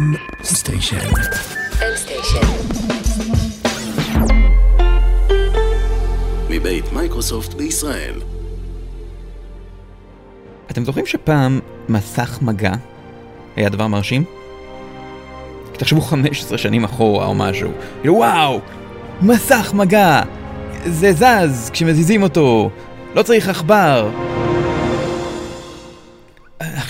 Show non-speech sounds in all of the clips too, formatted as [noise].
M סטיישן. M סטיישן. מבית מייקרוסופט בישראל. אתם זוכרים שפעם מסך מגע היה דבר מרשים? תחשבו 15 שנים אחורה או משהו. כאילו וואו, מסך מגע! זה זז כשמזיזים אותו, לא צריך עכבר.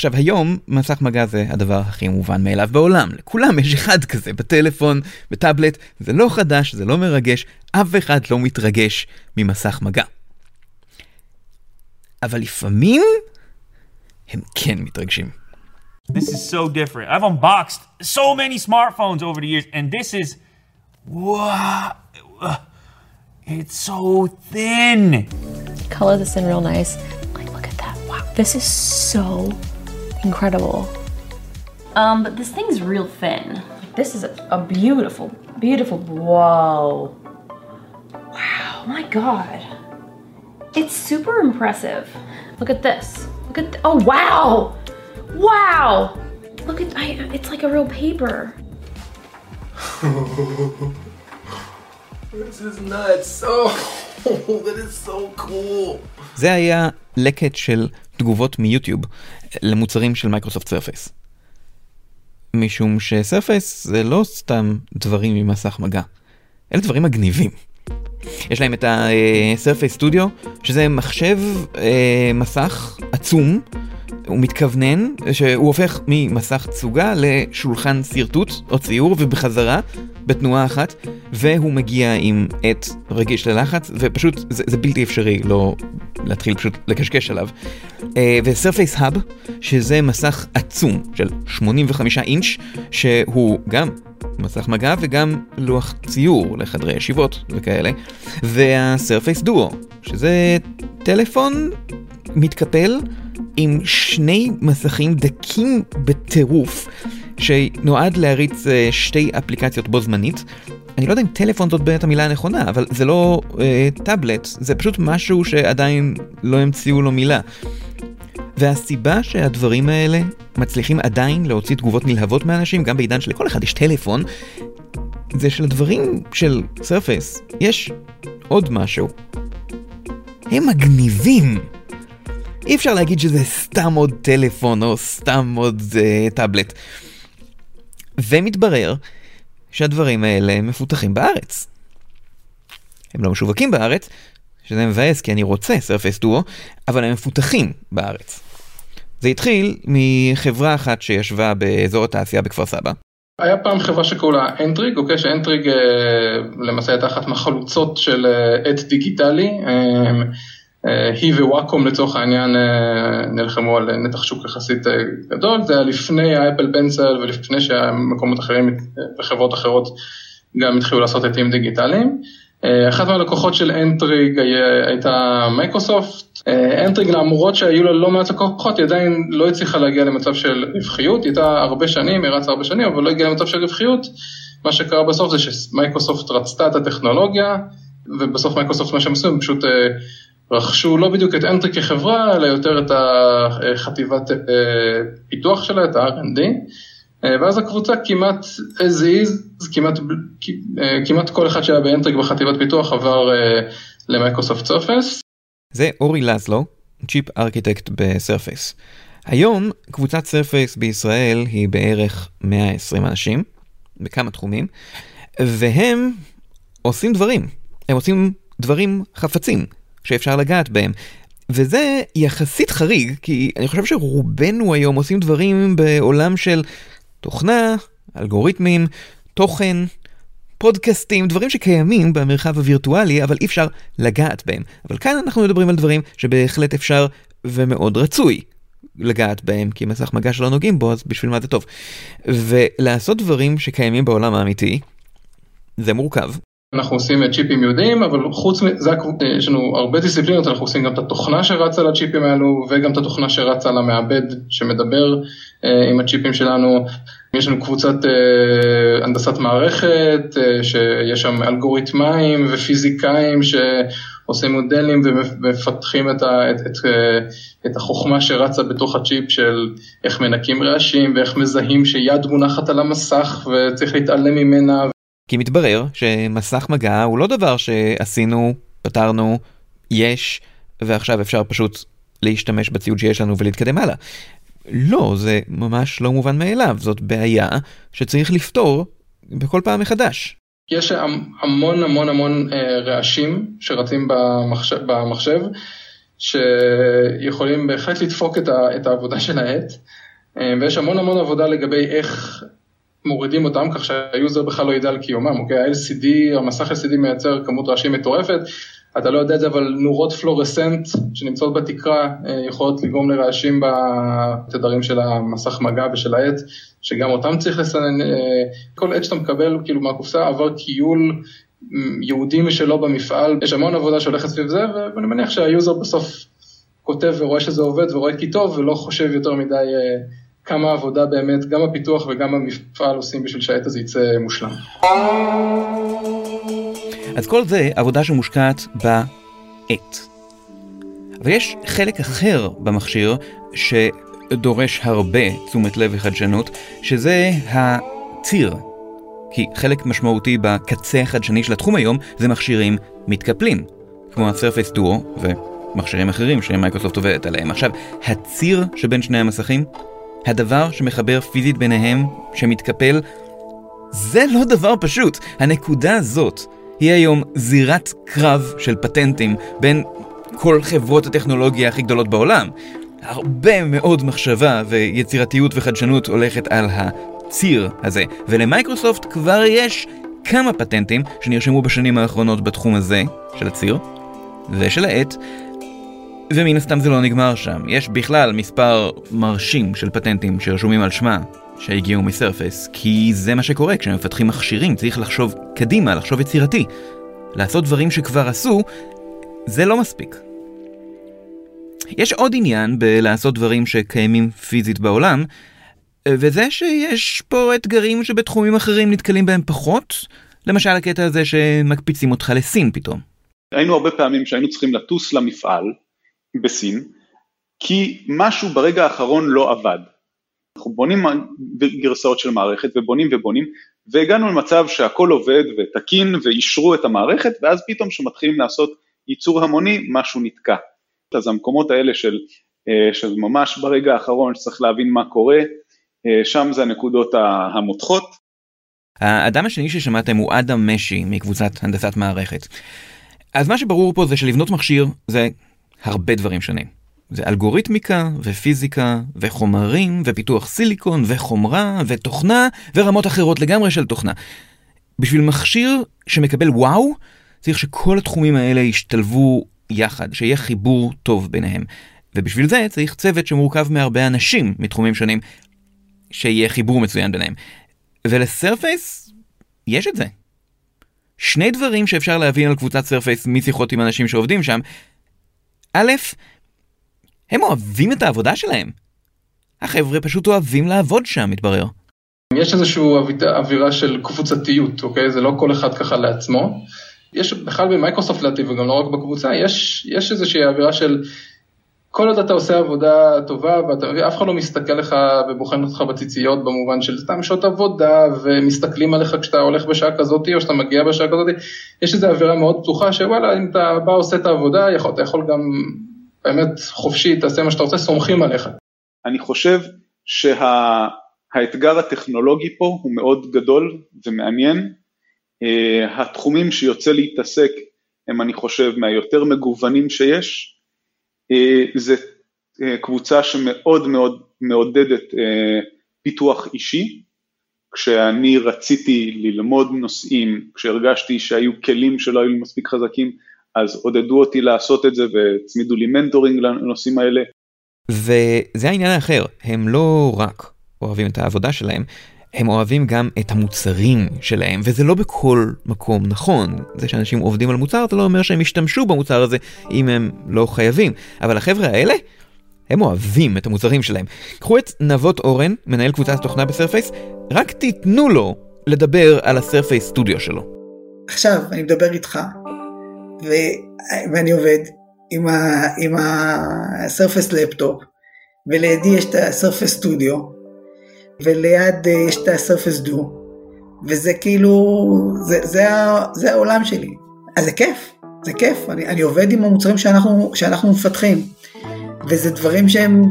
עכשיו היום מסך מגע זה הדבר הכי מובן מאליו בעולם, לכולם יש אחד כזה בטלפון, בטאבלט, זה לא חדש, זה לא מרגש, אף אחד לא מתרגש ממסך מגע. אבל לפעמים הם כן מתרגשים. This is so different. I've unboxed so many smartphones over the years, and this is. Wow. It's so thin. Color this in real nice. Like, look at that. Wow. This is so incredible. Um, but this thing's real thin. This is a, a beautiful, beautiful. Whoa. Wow, my God. It's super impressive. Look at this. Look at, th- oh, wow. Wow! Look at, I, it's like a real paper. [laughs] This is nuts. Oh, [laughs] that is so cool. זה היה לקט של תגובות מיוטיוב למוצרים של מייקרוסופט סרפייס. משום שסרפייס זה לא סתם דברים ממסך מגע, אלה דברים מגניבים. יש להם את הסרפייס סטודיו, שזה מחשב אה, מסך עצום הוא מתכוונן שהוא הופך ממסך תצוגה לשולחן שרטוט או ציור ובחזרה בתנועה אחת והוא מגיע עם עט רגיש ללחץ ופשוט זה, זה בלתי אפשרי לא להתחיל פשוט לקשקש עליו. אה, וסרפייס האב שזה מסך עצום של 85 אינץ' שהוא גם מסך מגע וגם לוח ציור לחדרי ישיבות וכאלה והסרפייס דואו שזה טלפון מתקפל עם שני מסכים דקים בטירוף, שנועד להריץ אה, שתי אפליקציות בו זמנית. אני לא יודע אם טלפון זאת באמת המילה הנכונה, אבל זה לא אה, טאבלט, זה פשוט משהו שעדיין לא המציאו לו מילה. והסיבה שהדברים האלה מצליחים עדיין להוציא תגובות נלהבות מאנשים, גם בעידן שלכל אחד יש טלפון, זה שלדברים של סרפייס יש עוד משהו. הם מגניבים. אי אפשר להגיד שזה סתם עוד טלפון או סתם עוד אה, טאבלט. ומתברר שהדברים האלה מפותחים בארץ. הם לא משווקים בארץ, שזה מבאס כי אני רוצה סרפייס דואו, אבל הם מפותחים בארץ. זה התחיל מחברה אחת שישבה באזור התעשייה בכפר סבא. היה פעם חברה שקראו לה אנטריג, אוקיי, שאנטריג אה, למעשה הייתה אחת מהחלוצות של עט אה, דיגיטלי. אה, אה, היא ו-Wacom לצורך העניין אה, נלחמו על נתח שוק יחסית אה, גדול, זה היה לפני ה-Apple Pencil ולפני שהמקומות אחרים וחברות אחרות גם התחילו לעשות עטים דיגיטליים. אחת מהלקוחות של אנטריג הייתה מייקרוסופט, אנטריג למרות שהיו לה לא מעט לקוחות, היא עדיין לא הצליחה להגיע למצב של רווחיות, היא הייתה הרבה שנים, היא רצה הרבה שנים, אבל לא הגיעה למצב של רווחיות. מה שקרה בסוף זה שמייקרוסופט רצתה את הטכנולוגיה, ובסוף מייקרוסופט מה שהם עשו, הם פשוט רכשו לא בדיוק את אנטריג כחברה, אלא יותר את החטיבת אה, פיתוח שלה, את ה-R&D, אה, ואז הקבוצה כמעט as is, כמעט, אה, כמעט כל אחד שהיה באנטריג בחטיבת פיתוח עבר למייקרוסופט סרפס. זה אורי לזלו, chief architect בסרפייס. היום קבוצת סרפייס בישראל היא בערך 120 אנשים, בכמה תחומים, והם עושים דברים, הם עושים דברים חפצים. שאפשר לגעת בהם. וזה יחסית חריג, כי אני חושב שרובנו היום עושים דברים בעולם של תוכנה, אלגוריתמים, תוכן, פודקאסטים, דברים שקיימים במרחב הווירטואלי, אבל אי אפשר לגעת בהם. אבל כאן אנחנו מדברים על דברים שבהחלט אפשר ומאוד רצוי לגעת בהם, כי מסך מגע שלא נוגעים בו, אז בשביל מה זה טוב. ולעשות דברים שקיימים בעולם האמיתי, זה מורכב. אנחנו עושים צ'יפים יהודיים, אבל חוץ מזה, יש לנו הרבה דיסציפלינות, אנחנו עושים גם את התוכנה שרצה לצ'יפים האלו, וגם את התוכנה שרצה למעבד שמדבר אה, עם הצ'יפים שלנו. יש לנו קבוצת אה, הנדסת מערכת, אה, שיש שם אלגוריתמאים ופיזיקאים עושים מודלים ומפתחים את, את, את, את החוכמה שרצה בתוך הצ'יפ של איך מנקים רעשים ואיך מזהים שיד מונחת על המסך וצריך להתעלם ממנה. כי מתברר שמסך מגע הוא לא דבר שעשינו, פתרנו, יש, ועכשיו אפשר פשוט להשתמש בציוד שיש לנו ולהתקדם הלאה. לא, זה ממש לא מובן מאליו, זאת בעיה שצריך לפתור בכל פעם מחדש. יש המון המון המון אה, רעשים שרצים במחשב, במחשב שיכולים בהחלט לדפוק את, העבודה של העט, אה, ויש המון המון עבודה לגבי איך מורידים אותם כך שהיוזר בכלל לא ידע על קיומם, אוקיי? ה-LCD, המסך LCD מייצר כמות רעשים מטורפת, אתה לא יודע את זה, אבל נורות פלורסנט שנמצאות בתקרה אה, יכולות לגרום לרעשים בתדרים של המסך מגע ושל העט, שגם אותם צריך לסנן, אה, כל עט שאתה מקבל כאילו מהקופסה עבר קיול יהודי משלו במפעל, יש המון עבודה שהולכת סביב זה, ואני מניח שהיוזר בסוף כותב ורואה שזה עובד ורואה כי טוב, ולא חושב יותר מדי אה, כמה עבודה באמת, גם הפיתוח וגם המפעל עושים בשביל שהעט הזה יצא מושלם. אז כל זה עבודה שמושקעת בעט. אבל יש חלק אחר במכשיר שדורש הרבה תשומת לב וחדשנות, שזה הציר. כי חלק משמעותי בקצה החדשני של התחום היום זה מכשירים מתקפלים, כמו ה-Surface Duo ומכשירים אחרים שמייקרוסופט עובדת עליהם. עכשיו, הציר שבין שני המסכים, הדבר שמחבר פיזית ביניהם, שמתקפל, זה לא דבר פשוט. הנקודה הזאת היא היום זירת קרב של פטנטים בין כל חברות הטכנולוגיה הכי גדולות בעולם. הרבה מאוד מחשבה ויצירתיות וחדשנות הולכת על הציר הזה, ולמייקרוסופט כבר יש כמה פטנטים שנרשמו בשנים האחרונות בתחום הזה, של הציר, ושל העט, ומן הסתם זה לא נגמר שם. יש בכלל מספר מרשים של פטנטים שרשומים על שמה, שהגיעו מסרפס, כי זה מה שקורה כשמפתחים מכשירים, צריך לחשוב קדימה, לחשוב יצירתי. לעשות דברים שכבר עשו, זה לא מספיק. יש עוד עניין בלעשות דברים שקיימים פיזית בעולם, וזה שיש פה אתגרים שבתחומים אחרים נתקלים בהם פחות, למשל הקטע הזה שמקפיצים אותך לסין פתאום. היינו הרבה פעמים שהיינו צריכים לטוס למפעל בסין, כי משהו ברגע האחרון לא עבד. אנחנו בונים גרסאות של מערכת ובונים ובונים, והגענו למצב שהכל עובד ותקין ואישרו את המערכת, ואז פתאום כשמתחילים לעשות ייצור המוני, משהו נתקע. אז המקומות האלה של, אה, של ממש ברגע האחרון שצריך להבין מה קורה, אה, שם זה הנקודות המותחות. האדם השני ששמעתם הוא אדם משי מקבוצת הנדסת מערכת. אז מה שברור פה זה שלבנות מכשיר זה הרבה דברים שונים. זה אלגוריתמיקה ופיזיקה וחומרים ופיתוח סיליקון וחומרה ותוכנה ורמות אחרות לגמרי של תוכנה. בשביל מכשיר שמקבל וואו, צריך שכל התחומים האלה ישתלבו יחד, שיהיה חיבור טוב ביניהם. ובשביל זה צריך צוות שמורכב מהרבה אנשים מתחומים שונים, שיהיה חיבור מצוין ביניהם. ולסרפייס יש את זה. שני דברים שאפשר להבין על קבוצת סרפייס משיחות עם אנשים שעובדים שם. א', הם אוהבים את העבודה שלהם. החבר'ה פשוט אוהבים לעבוד שם, מתברר. יש איזושהי אווירה של קבוצתיות, אוקיי? זה לא כל אחד ככה לעצמו. יש בכלל במייקרוסופט לדעתי, וגם לא רק בקבוצה, יש, יש איזושהי אווירה של כל עוד אתה עושה עבודה טובה, ואף אחד לא מסתכל לך ובוחן אותך בציציות במובן של סתם שעות עבודה, ומסתכלים עליך כשאתה הולך בשעה כזאת, או שאתה מגיע בשעה כזאת, יש איזו אווירה מאוד פתוחה, שוואלה, אם אתה בא עושה את העבודה, יכול, אתה יכול גם באמת חופשי, תעשה מה שאתה רוצה, סומכים עליך. אני חושב שהאתגר שה... הטכנולוגי פה הוא מאוד גדול ומעניין. Uh, התחומים שיוצא להתעסק הם, אני חושב, מהיותר מגוונים שיש. Uh, זה uh, קבוצה שמאוד מאוד מעודדת uh, פיתוח אישי. כשאני רציתי ללמוד נושאים, כשהרגשתי שהיו כלים שלא היו מספיק חזקים, אז עודדו אותי לעשות את זה והצמידו לי מנטורינג לנושאים האלה. וזה העניין האחר, הם לא רק אוהבים את העבודה שלהם, הם אוהבים גם את המוצרים שלהם, וזה לא בכל מקום נכון. זה שאנשים עובדים על מוצר, זה לא אומר שהם ישתמשו במוצר הזה אם הם לא חייבים. אבל החבר'ה האלה, הם אוהבים את המוצרים שלהם. קחו את נבות אורן, מנהל קבוצת תוכנה בסרפייס, רק תיתנו לו לדבר על הסרפייס סטודיו שלו. עכשיו, אני מדבר איתך, ו, ואני עובד עם, ה, עם הסרפס לפטופ, ולידי יש את הסרפס סטודיו, וליד אה, יש את הסרפס דו, וזה כאילו, זה, זה, זה העולם שלי. אז זה כיף, זה כיף, אני, אני עובד עם המוצרים שאנחנו, שאנחנו מפתחים. וזה דברים שהם,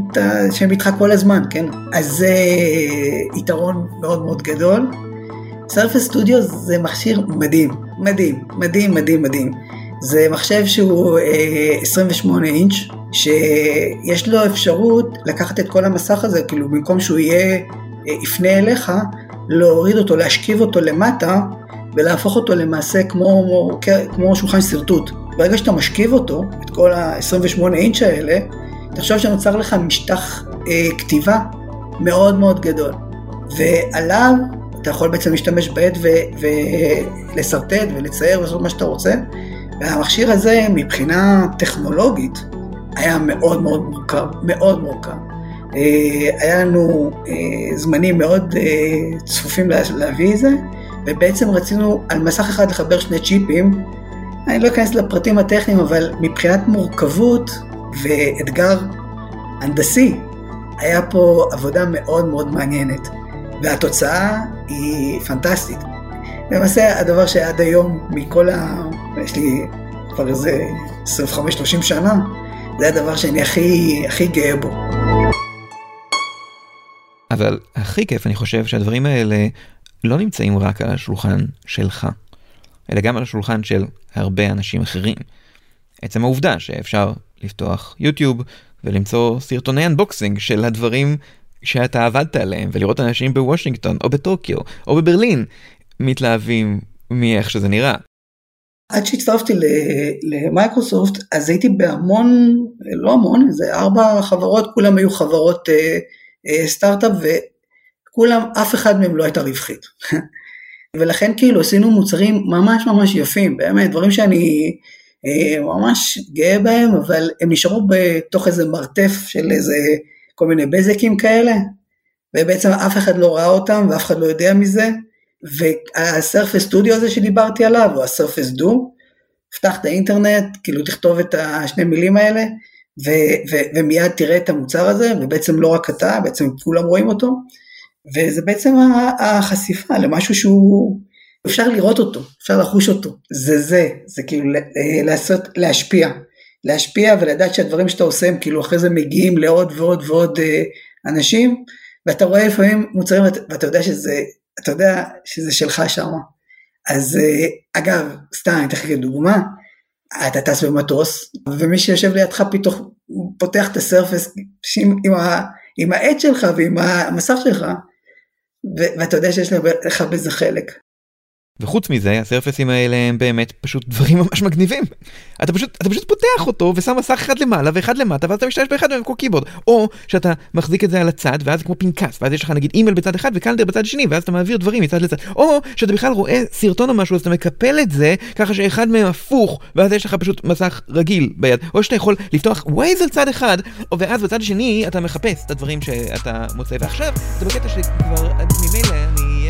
שהם איתך כל הזמן, כן? אז זה יתרון מאוד מאוד גדול. סרפס סטודיו זה מכשיר מדהים, מדהים, מדהים, מדהים, מדהים. זה מחשב שהוא אה, 28 אינץ', שיש לו אפשרות לקחת את כל המסך הזה, כאילו במקום שהוא יהיה, אה, יפנה אליך, להוריד אותו, להשכיב אותו למטה, ולהפוך אותו למעשה כמו, כמו שולחן שרטוט. ברגע שאתה משכיב אותו, את כל ה-28 אינץ' האלה, תחשוב שנוצר לך משטח אה, כתיבה מאוד מאוד גדול. ועליו אתה יכול בעצם להשתמש בעט ולשרטט ולצייר ולעשות מה שאתה רוצה. והמכשיר הזה מבחינה טכנולוגית היה מאוד מאוד מורכב, מאוד מורכב. אה, היה לנו אה, זמנים מאוד אה, צפופים להביא את זה, ובעצם רצינו על מסך אחד לחבר שני צ'יפים. אני לא אכנס לפרטים הטכניים, אבל מבחינת מורכבות ואתגר הנדסי, היה פה עבודה מאוד מאוד מעניינת, והתוצאה היא פנטסטית. למעשה הדבר שעד היום מכל ה... יש לי כבר איזה 25-30 שנה, זה הדבר שאני הכי, הכי גאה בו. אבל הכי כיף אני חושב שהדברים האלה לא נמצאים רק על השולחן שלך, אלא גם על השולחן של הרבה אנשים אחרים. עצם העובדה שאפשר לפתוח יוטיוב ולמצוא סרטוני unboxing של הדברים שאתה עבדת עליהם ולראות אנשים בוושינגטון או בטוקיו או בברלין מתלהבים מאיך שזה נראה. עד שהצטרפתי למייקרוסופט אז הייתי בהמון, לא המון, זה ארבע חברות, כולם היו חברות אה, סטארט-אפ וכולם, אף אחד מהם לא הייתה רווחית. [laughs] ולכן כאילו עשינו מוצרים ממש ממש יפים, באמת, דברים שאני אה, ממש גאה בהם, אבל הם נשארו בתוך איזה מרתף של איזה כל מיני בזקים כאלה, ובעצם אף אחד לא ראה אותם ואף אחד לא יודע מזה, והסרפס סטודיו הזה שדיברתי עליו, או הסרפס דו, פתח את האינטרנט, כאילו תכתוב את השני מילים האלה, ו- ו- ומיד תראה את המוצר הזה, ובעצם לא רק אתה, בעצם כולם רואים אותו, וזה בעצם החשיפה למשהו שהוא אפשר לראות אותו, אפשר לחוש אותו, זה זה, זה כאילו אה, לעשות, להשפיע, להשפיע ולדעת שהדברים שאתה עושה הם כאילו אחרי זה מגיעים לעוד ועוד ועוד אה, אנשים, ואתה רואה לפעמים מוצרים ואתה יודע שזה, אתה יודע שזה שלך שם. אז אה, אגב, סתם אני אתן לך דוגמה, אתה טס במטוס, ומי שיושב לידך פתאום פותח את הסרפס עם, עם, עם העט שלך ועם המסך שלך, ואתה יודע שיש לך בזה חלק. וחוץ מזה הסרפסים האלה הם באמת פשוט דברים [laughs] ממש מגניבים. אתה פשוט אתה פשוט פותח אותו ושם מסך אחד למעלה ואחד למטה ואז אתה משתמש באחד מהם כמו keyboard או שאתה מחזיק את זה על הצד ואז זה כמו פנקס ואז יש לך נגיד אימייל בצד אחד ו calendar בצד שני ואז אתה מעביר דברים מצד לצד. או שאתה בכלל רואה סרטון או משהו אז אתה מקפל את זה ככה שאחד מהם הפוך ואז יש לך פשוט מסך רגיל ביד. או שאתה יכול לפתוח ווייז על צד אחד ואז בצד השני אתה מחפש את הדברים שאתה מוצא. ועכשיו זה בקטע שכבר ממילא אני